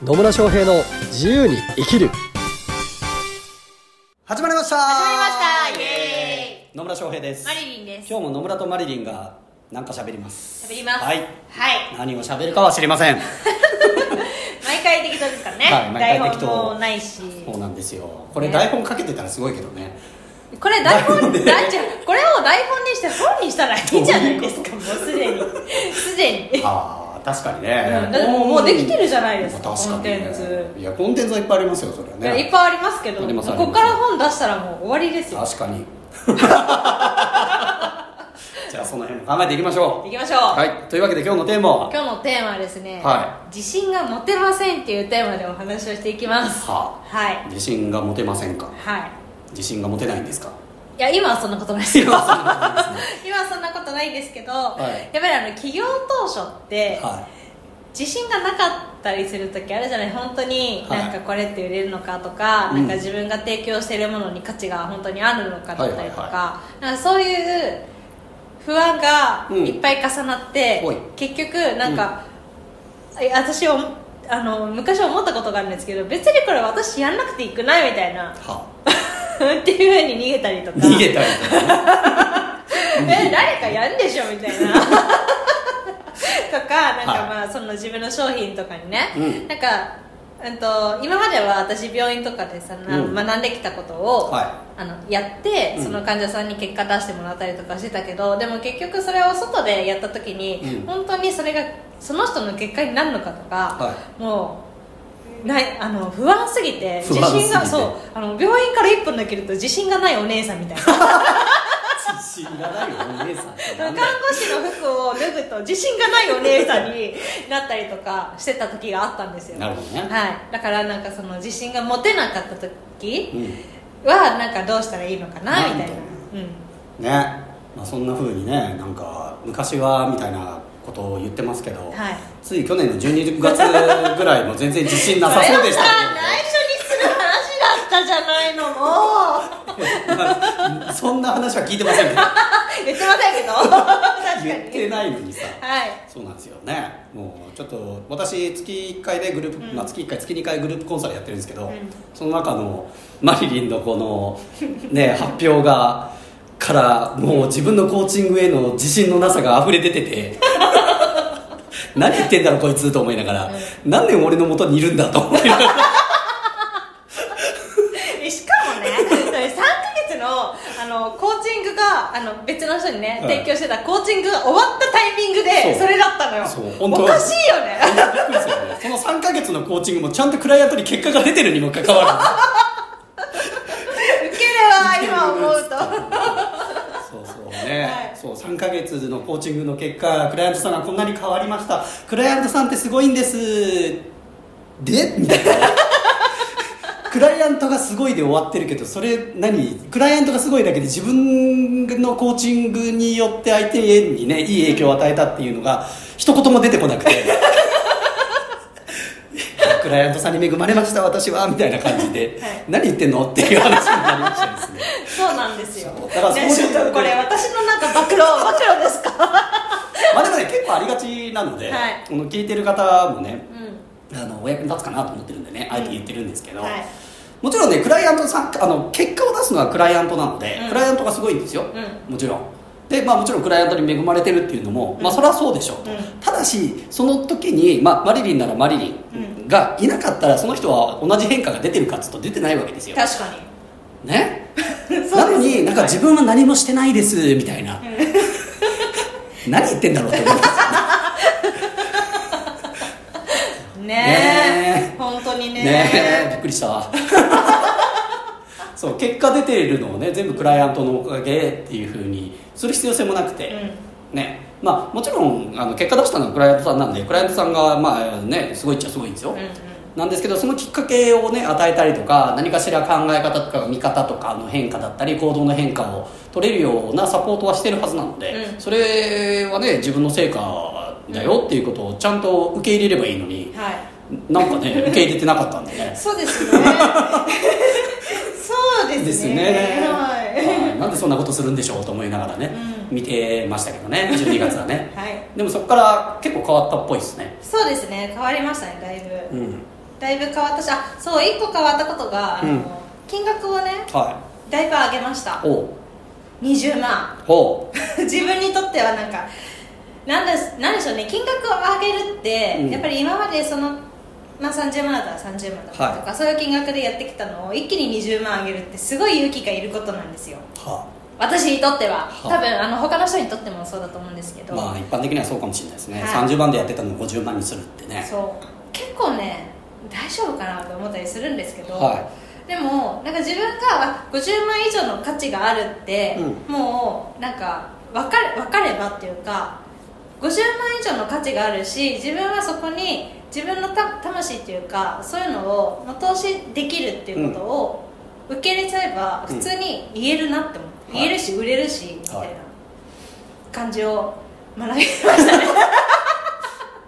野村翔平の自由に生きる。始まりました。始まりました。イエ野村翔平です。マリリンです。今日も野村とマリリンが何か喋ります。喋ります。はい。はい。何を喋るかは知りません。毎回適当ですからね、はい毎回適当。台本もないし。そうなんですよ。これね台本かけてたらすごいけどね。これ台本だじゃこれを台本にして本にしたらいいじゃないですか。もうすでに。すでに。ああ確かにね、もうもうできてるじゃないですかコンテンツ。いやコンテンツはいっぱいありますよそれはね。いっぱいありますけどここから本出したらもう終わりですよ。確かに。じゃあその辺も考えていきましょいきましょう、うはい。というわけで今日のテーマは？今日のテーマはですね、は自信が持てませんっていうテーマでお話をしていきます。ははい。自信が持てませんか？はい。自信が持てないんですか？いや今はそんなことないですよ。今はそんなないんですけど、い。やっぱりあの企業当初って、は自信がなかったりする時あるじゃない？本当にはい。なんかこれって売れるのかとか、うん。なんか自分が提供しているものに価値が本当にあるのかだったりとか,、はいはなんかそういう不安がうん。いっぱい重なって、ほい。結局なんか、え私をあの昔思ったことがあるんですけど別にこれ私やんなくていいくないみたいな。いは っていうふうに逃げたりとか。逃げたりとかねえ誰かやんでしょみたいな。とかなんかはい。まあその自分の商品とかにね、うん。なんか、うん、と今までは私病院とかでさ、なうん。学んできたことを、はあのやってうん。その患者さんに結果出してもらったりとかしてたけどでも結局それを外でやった時に、うん。本当にそれがその人の結果になるのかとか、はもうないあの不安すぎて自不安すぎて。信がそうあの病院から1本抜けると自信がないお姉さんみたいな。自 信がないよお姉さんってなん看護だよ師の服を脱ぐと自信がないお姉さんになったりとかしてた時があったんですよ。なるほどね。はい、だからなんかその自信が持てなかった時うん。はなんかどうしたらいいのかなみたいな。うん。ね、まあ、そんな風にねなんか昔はみたいなことを言ってますけど、はい。つい去年の12月ぐらいも全然自信なさそうでした それをさ内緒にする話だったじゃないのも そんな話は聞いてませんけど。言ってませんけど。確かに。言ってないのにさ。はい。そうなんですよね。もうちょっと私月1回でグループ、うん。まあ、月1回月2回グループコンサルやってるんですけど、ん。その中のマリリンのこのね発表がからもう自分のコーチングへの自信のなさが溢れ出てて 何言ってんだろこいつと思いながら、何年俺の元にいるんだと思いながらえしかもね3ヶ月コーチングがあの別の人にね、はい。提供してたコーチングが終わったタイミングでそれだったのよ。そう。本当。おかしいよね。びっくりするよね。その3ヶ月のコーチングもちゃんとクライアントに結果が出てるにもかかわらウケるわ今思うと。ず そうそうね、はい。そう3ヶ月のコーチングの結果クライアントさんがこんなに変わりました。クライアントさんってすごいんです。でみたいなクライアントがすごいで終わってるけどそれ何？クライアントがすごいだけで自分のコーチングによって相手にねいい影響を与えたっていうのが一言も出てこなくて。クライアントさんに恵まれました私はみたいな感じで、はい。何言ってんの？っていう話になりましたですね。そうなんですよ。だからそういうこれ私のなんか暴露 暴露ですか？まあでもね結構ありがちなので、はい。この聞いてる方もねうあのお役に立つかなと思ってるんでねあえて言ってるんですけど、んはいもちろんねクライアントさんあの結果を出すのはクライアントなので、うん。クライアントがすごいんですよ、うもちろん。で、まあ、もちろんクライアントに恵まれてるっていうのも、うん。まあそれはそうでしょうと、うん。ただしその時に、まあ、マリリンならマリリンがいなかったらその人は同じ変化が出てるかっつうと出てないわけですよ。確かね？になのになんかはい自分は何もしてないですみたいな、何言ってんだろうって思いますねねえ本当にね。びっくりした。そう結果出ているのをね全部クライアントのおかげっていうふうにする必要性もなくて、ね。まあもちろんあの結果出したのはクライアントさんなんでクライアントさんがまあねすごいっちゃすごいんですよ、うんうん。なんですけどそのきっかけをね与えたりとか何かしら考え方とか見方とかの変化だったり行動の変化を取れるようなサポートはしてるはずなので、うん。それはね自分の成果だよっていうことをちゃんと受け入れればいいのにはいなんかね 受け入れてなかったんでね。そうですね。そうですね。ですね、はい。はい。なんでそんなことするんでしょうと思いながらね、う見てましたけどね12月はね。はい。でもそこから結構変わったっぽいですね。そうですね。変わりましたねだいぶ。うん。だいぶ変わったしあそう1個変わったことがあの、うん。金額をねはだいぶ上げました。いおう。20万。ほ自分にとってはなんかなんでなんでしょうね。金額を上げるって、うん。やっぱり今までその、まあ、30万だったら30万だったりとか、そういう金額でやってきたのを一気に20万上げるってすごい勇気がいることなんですよ。うは私にとっては。は多分あの他の人にとってもそうだと思うんですけど、まあ一般的にはそうかもしれないですね、はい。30万でやってたのを50万にするってね。そう。結構ね大丈夫かなと思ったりするんですけど、はでもなんか自分があ50万以上の価値があるって、うもうなんか分かれ分かればっていうか50万以上の価値があるし自分はそこに自分のた魂っていうかそういうのをまあ投資できるっていうことを受け入れちゃえばうん普通に言えるなって思って、はい言えるし売れるしみたいなはい。感じを学びました。ね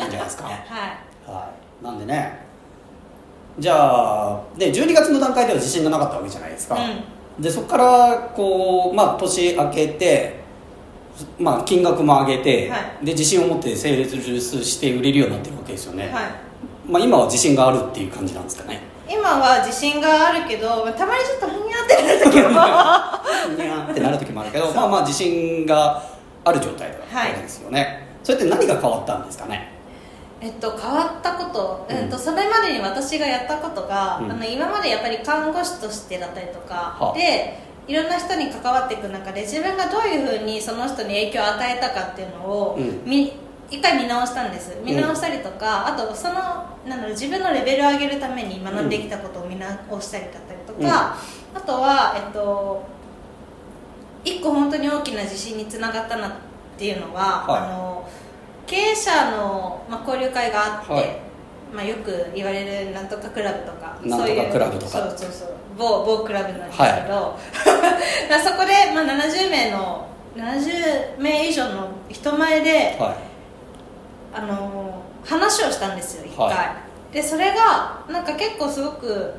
いいんじゃないですか。はい。はい。なんでねじゃあで12月の段階では自信がなかったわけじゃないですか、でそこからこう、まあ、年明けて、まあ、金額も上げて、はで自信を持ってセールスして売れるようになってるわけですよね、はい。まあ、今は自信があるっていう感じなんですかね。今は自信があるけどたまにちょっとふにゃってなる時も。にゃーってなる時もあるけどまあまあ自信がある状態だったわけですよね、それって何が変わったんですかね？えっと、変わったこと、うん。えっと、それまでに私がやったことが、うん。あの今までやっぱり看護師としてだったりとか、はあ。でいろんな人に関わっていく中で自分がどういうふうにその人に影響を与えたかっていうのを、うん。み一回見直したんです。見直したりとか、あとそのなんだろう自分のレベルを上げるために学んできたことを見直したりだったりとか、あとは、えっと、一個本当に大きな自信につながったなっていうのは、はい。あの経営者の、まあ、交流会があって、はい。まあ、よく言われるなんとかクラブとかそういうクラブとか。そうそうそう某某クラブなんですけど、だから そこで、まあ、70名の70名以上の人前で、はあの話をしたんですよ一回、はでそれがなんか結構すごく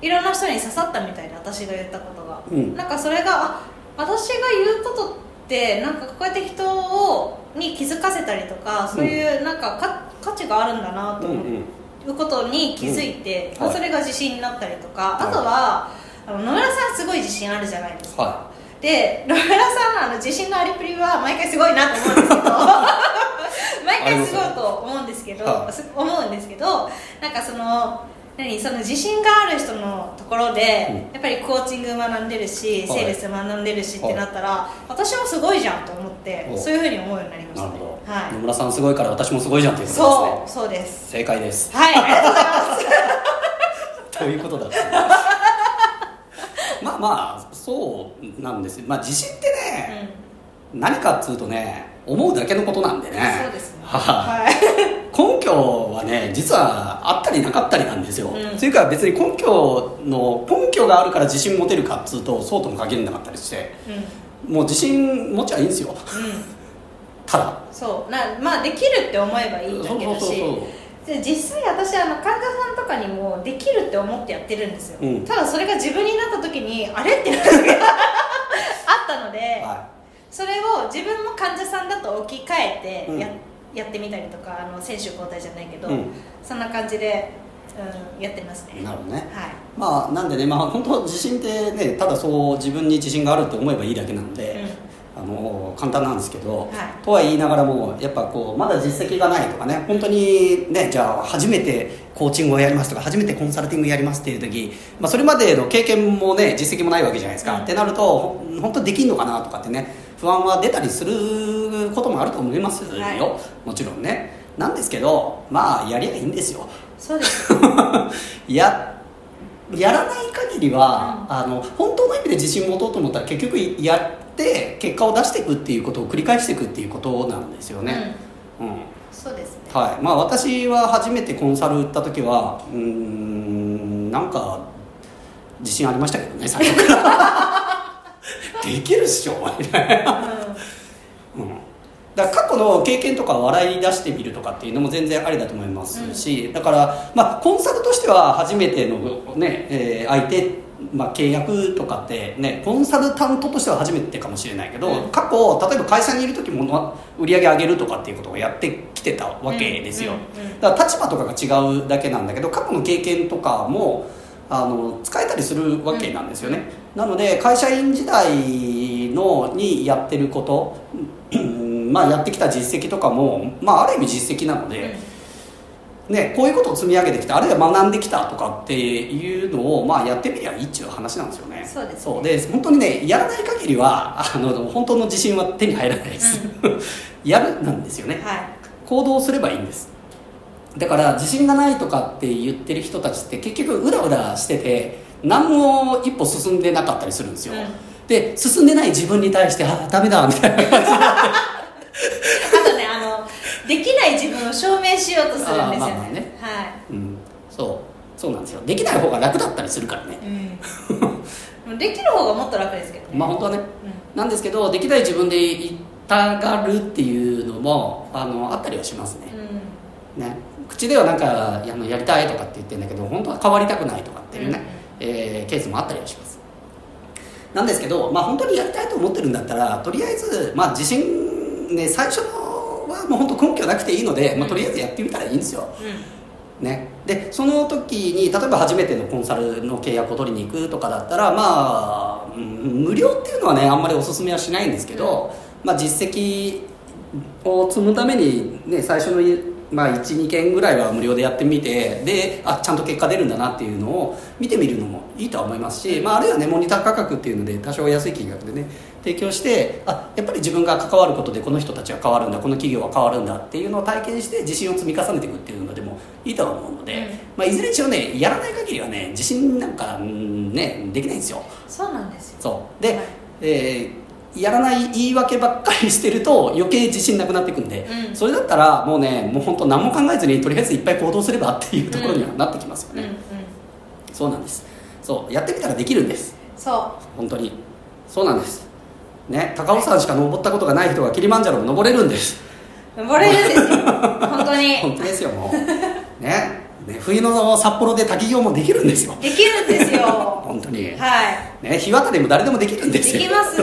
いろんな人に刺さったみたいで私が言ったことが、うん。なんかそれがあ私が言うことってなんかこうやって人をに気づかせたりとかそういうなんかか価値があるんだなと思うんうん。うことに気づいて、うん。はい。それが自信になったりとか、はい。あとは野村さんすごい自信あるじゃないですか、はで野村さんのあの自信のありっぷりは毎回すごいなと思うんですけど。毎回すごいと思うんですけど、はい。す思うんですけどなんかその何その自信がある人のところで、うん。やっぱりコーチング学んでるし、はい。セールス学んでるしってなったら、私もすごいじゃんと思っておそういうふうに思うようになりましたね。はい。野村さんすごいから私もすごいじゃんっていうことそうですそうです。ね正解です。はいありがとうございます。ということだったまあまあそうなんですよ。まあ自信ってね、何かっつうとね思うだけのことなんでね。そうですね。はいはい。根拠はね実はあったりなかったりなんですよ、うん。というか別に根拠の根拠があるから自信持てるかっつうとそうとも限らなかったりして。うん。もう自信持っちゃいいんですよ。うん。ただ。そう。なまあできるって思えばいいだけだし。そうそうそうで実際私あの患者さんとかにもできるって思ってやってるんですよ、うん。ただそれが自分になった時にあれってなる時が あったので、はそれを自分も患者さんだと置き換えてや,、うん。やってみたりとかあの選手交代じゃないけど、うん。そんな感じで、うん、やってますね。いなるほどね。はい。まあなんでねまあ本当自信ってねただそう自分に自信があるって思えばいいだけなんで、あの簡単なんですけど、はい。とは言いながらもやっぱこうまだ実績がないとかね本当にねじゃあ初めてコーチングをやりますとか初めてコンサルティングやりますっていう時、まあ、それまでの経験もね実績もないわけじゃないですか、うんってなると本当できんのかなとかってね不安は出たりすることもあると思いますよ、はい。もちろんね。なんですけどまあやりゃいいんですよ。そうです。ややらない限りは、あの本当の意味で自信持とうと思ったら結局やって結果を出していくっていうことを繰り返していくっていうことなんですよね、うん。そうですね。はい。まあ、私は初めてコンサル売った時はうーんなんか自信ありましたけどね最初から。できるっしょみたいな、うん、だから過去の経験とかを笑い出してみるとかっていうのも全然ありだと思いますし、だから、まあ、コンサルとしては初めての、ねえー相手まあ、契約とかってねコンサルタントとしては初めてかもしれないけど、うん。過去例えば会社にいる時も売り上げ上げるとかっていうことをやってきてたわけですよ、うんうんうん。だから立場とかが違うだけなんだけど過去の経験とかもあの使えたりするわけなんですよね、なので会社員時代のにやってること、う んまあ、やってきた実績とかも、まあ、ある意味実績なので、ね、こういうことを積み上げてきたあるいは学んできたとかっていうのを、まあ、やってみりゃいいっちゅう話なんですよね。そうですね。そう。で本当にねやらない限りはあの本当の自信は手に入らないです、やるなんですよね。はい。行動すればいいんです。だから自信がないとかって言ってる人たちって結局うらうらしてて何も一歩進んでなかったりするんですよ、うん。で進んでない自分に対してあダメだみたいな感じあとねあのできない自分を証明しようとするんですよね,、まあまあね。はうん。そう。そうなんですよ。できない方が楽だったりするからね。い、うん、できる方がもっと楽ですけどね。まあ本当はね。うなんですけどできない自分で言ったがるっていうのもあのあったりはしますね,、ん。ね。口ではなんかあのやりたいとかって言ってるんだけど本当は変わりたくないとかっていうね、えーケースもあったりはします。なんですけど、まあ、本当にやりたいと思ってるんだったらとりあえず、まあ、自信、ね、最初のはもう本当根拠なくていいので、まあ、とりあえずやってみたらいいんですよ、うん。ね、でその時に例えば初めてのコンサルの契約を取りに行くとかだったらまあ、うん無料っていうのはねあんまりおすすめはしないんですけど、まあ、実績を積むために、ね、最初の、まあ、12件ぐらいは無料でやってみてであちゃんと結果出るんだなっていうのを見てみるのもいいとは思いますし、まあ、あるいはねモニター価格っていうので多少安い金額でね提供してあやっぱり自分が関わることでこの人たちは変わるんだこの企業は変わるんだっていうのを体験して自信を積み重ねていくっていうのでもいいとは思うので、うん。まあ、いずれにしろねやらない限りはね自信なんかうんねできないんですよ。そうなんですよ。そう。で、はい。えーやらない言い訳ばっかりしてると余計自信なくなっていくんで、うん。それだったらもうねもう本当何も考えずにとりあえずいっぱい行動すればっていうところにはなってきますよね、うんうん。そうなんです。そうやってみたらできるんです。そ本当に。そうなんです。ね高尾山しか登ったことがない人がキリマンジャロを登れるんです。う登れるんですよ。本当に。本当ですよもう。ねね冬の札幌で滝行もできるんですよ。できるんですよ。本当に。はい。ね日渡りも誰でもできるんでよ。ですきます。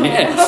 ね。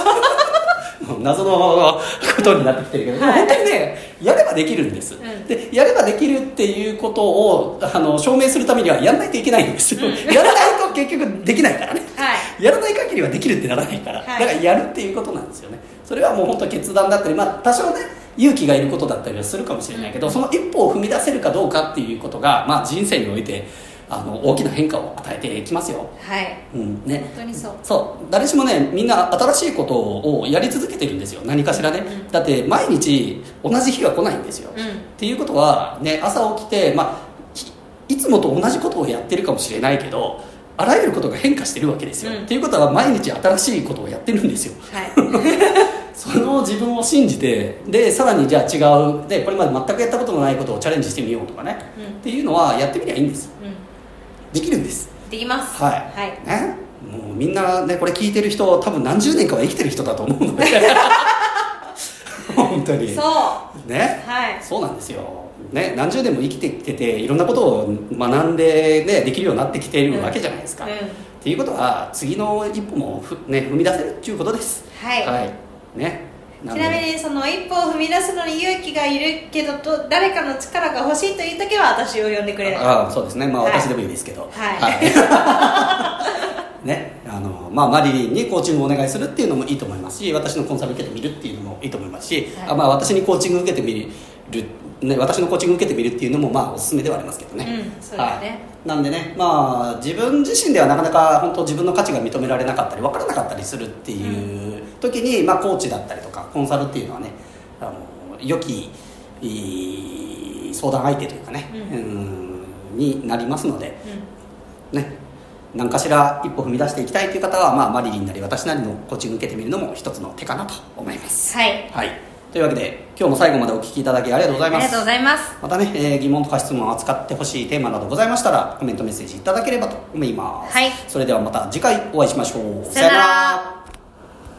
謎のことになってきてるけど、はい。本当にねやればできるんです、ん。でやればできるっていうことをあの証明するためにはやらないといけないんですよ、うん。やらないと結局できないからね。はい。やらない限りはできるってならないから、はい。だからやるっていうことなんですよね。それはもう本当決断だったり、まあ、多少ね勇気がいることだったりはするかもしれないけど、その一歩を踏み出せるかどうかっていうことが、まあ、人生においてあの大きな変化を与えてきますよ、はい。うんね、本当にそう。そう。誰しもねみんな新しいことをやり続けてるんですよ。何かしらね、うん。だって毎日同じ日は来ないんですよ、うん。っていうことは、ね、朝起きて、まあ、きいつもと同じことをやってるかもしれないけどあらゆることが変化してるわけですよ、うん。っていうことは毎日新しいことをやってるんですよ。はいその自分を信じてでさらにじゃあ違うでこれまで全くやったことのないことをチャレンジしてみようとかね、うん。っていうのはやってみりゃいいんです。うできるんです。んできます。はい、はい。ね。もうみんなねこれ聞いてる人多分何十年かは生きてる人だと思うので。本当に。そう。ね。はい。そうなんですよ、ね、何十年も生きてきてていろんなことを学んで、ね、できるようになってきているわけじゃないですか、うん。っていうことは次の一歩もふ、ね、踏み出せるっていうことです。はい。ねんで。ちなみにその一歩を踏み出すのに勇気がいるけどと誰かの力が欲しいという時は私を呼んでくれる。ああそうですね。まあはい。私でもいいですけど。はい。ね。あのまあ、マリリンにコーチングをお願いするっていうのもいいと思いますし私のコンサル受けてみるっていうのもいいと思いますし、はい。あまあ、私にコーチング受けてみる、ね、私のコーチング受けてみるっていうのもまあおすすめではありますけどね、うんね。はい、なんでね、まあ、自分自身ではなかなか本当自分の価値が認められなかったり分からなかったりするっていう時に、まあ、コーチだったりとかコンサルっていうのはねあの良きいい相談相手というかね、うん。うんになりますので、うん。ね、何かしら一歩踏み出していきたいという方は、まあ、マリリンなり私なりのコーチング受けてみるのも一つの手かなと思います。はい。はい、というわけで今日も最後までお聞きいただきありがとうございます。ありがとうございます。またね、えー疑問とか質問を扱ってほしいテーマなどございましたらコメントメッセージいただければと思います、はい。それではまた次回お会いしましょう。さよなら